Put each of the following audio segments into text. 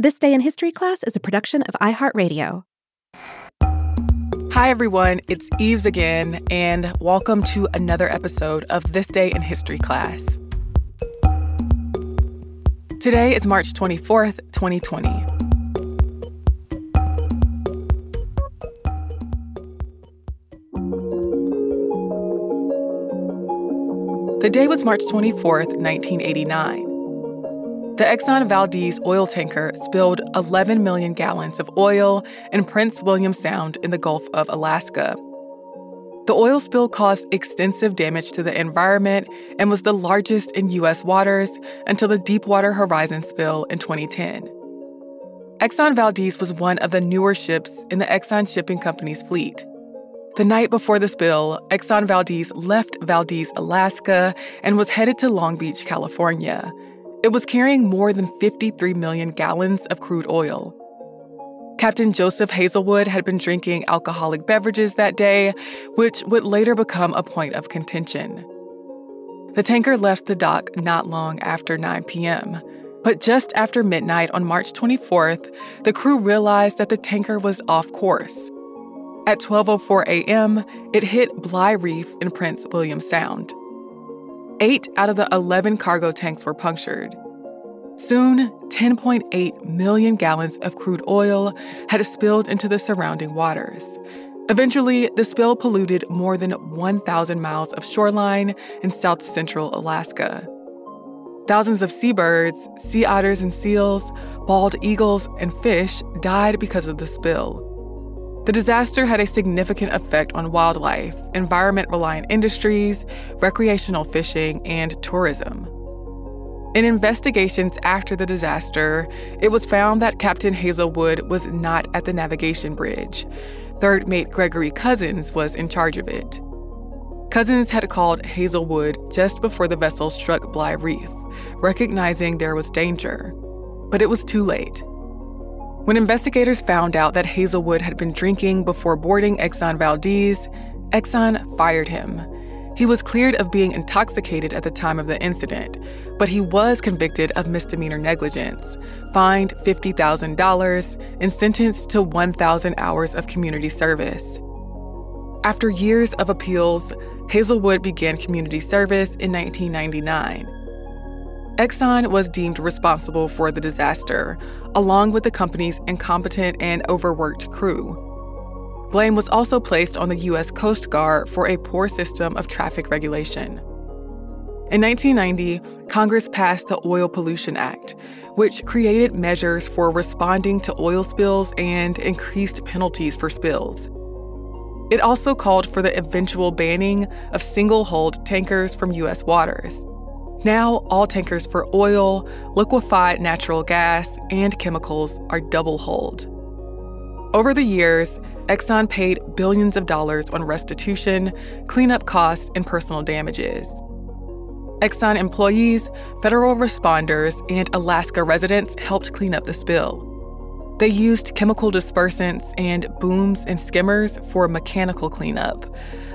This Day in History class is a production of iHeartRadio. Hi, everyone. It's Eves again, and welcome to another episode of This Day in History class. Today is March 24th, 2020. The day was March 24th, 1989. The Exxon Valdez oil tanker spilled 11 million gallons of oil in Prince William Sound in the Gulf of Alaska. The oil spill caused extensive damage to the environment and was the largest in U.S. waters until the Deepwater Horizon spill in 2010. Exxon Valdez was one of the newer ships in the Exxon Shipping Company's fleet. The night before the spill, Exxon Valdez left Valdez, Alaska, and was headed to Long Beach, California it was carrying more than 53 million gallons of crude oil. Captain Joseph Hazelwood had been drinking alcoholic beverages that day, which would later become a point of contention. The tanker left the dock not long after 9 p.m. But just after midnight on March 24th, the crew realized that the tanker was off course. At 12:04 a.m., it hit Bligh Reef in Prince William Sound. Eight out of the 11 cargo tanks were punctured. Soon, 10.8 million gallons of crude oil had spilled into the surrounding waters. Eventually, the spill polluted more than 1,000 miles of shoreline in south central Alaska. Thousands of seabirds, sea otters and seals, bald eagles, and fish died because of the spill. The disaster had a significant effect on wildlife, environment reliant industries, recreational fishing, and tourism. In investigations after the disaster, it was found that Captain Hazelwood was not at the navigation bridge. Third mate Gregory Cousins was in charge of it. Cousins had called Hazelwood just before the vessel struck Bligh Reef, recognizing there was danger. But it was too late. When investigators found out that Hazelwood had been drinking before boarding Exxon Valdez, Exxon fired him. He was cleared of being intoxicated at the time of the incident, but he was convicted of misdemeanor negligence, fined $50,000, and sentenced to 1,000 hours of community service. After years of appeals, Hazelwood began community service in 1999. Exxon was deemed responsible for the disaster, along with the company's incompetent and overworked crew. Blame was also placed on the U.S. Coast Guard for a poor system of traffic regulation. In 1990, Congress passed the Oil Pollution Act, which created measures for responding to oil spills and increased penalties for spills. It also called for the eventual banning of single hulled tankers from U.S. waters. Now, all tankers for oil, liquefied natural gas, and chemicals are double hulled. Over the years, Exxon paid billions of dollars on restitution, cleanup costs, and personal damages. Exxon employees, federal responders, and Alaska residents helped clean up the spill. They used chemical dispersants and booms and skimmers for mechanical cleanup,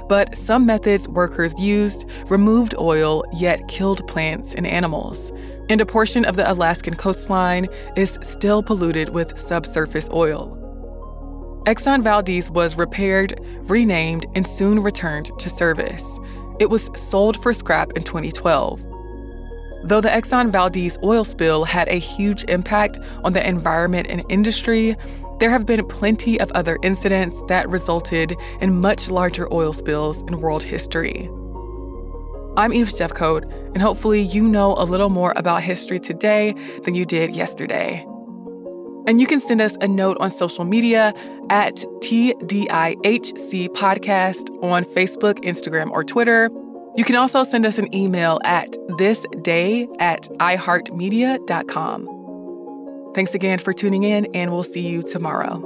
but some methods workers used removed oil yet killed plants and animals. And a portion of the Alaskan coastline is still polluted with subsurface oil. Exxon Valdez was repaired, renamed, and soon returned to service. It was sold for scrap in 2012. Though the Exxon Valdez oil spill had a huge impact on the environment and industry, there have been plenty of other incidents that resulted in much larger oil spills in world history. I'm Eve Jeffcoat, and hopefully you know a little more about history today than you did yesterday. And you can send us a note on social media at TDIHC Podcast on Facebook, Instagram, or Twitter. You can also send us an email at thisday at iheartmedia.com. Thanks again for tuning in, and we'll see you tomorrow.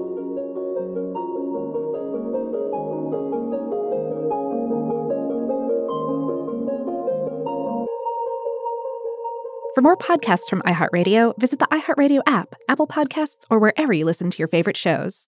For more podcasts from iHeartRadio, visit the iHeartRadio app, Apple Podcasts, or wherever you listen to your favorite shows.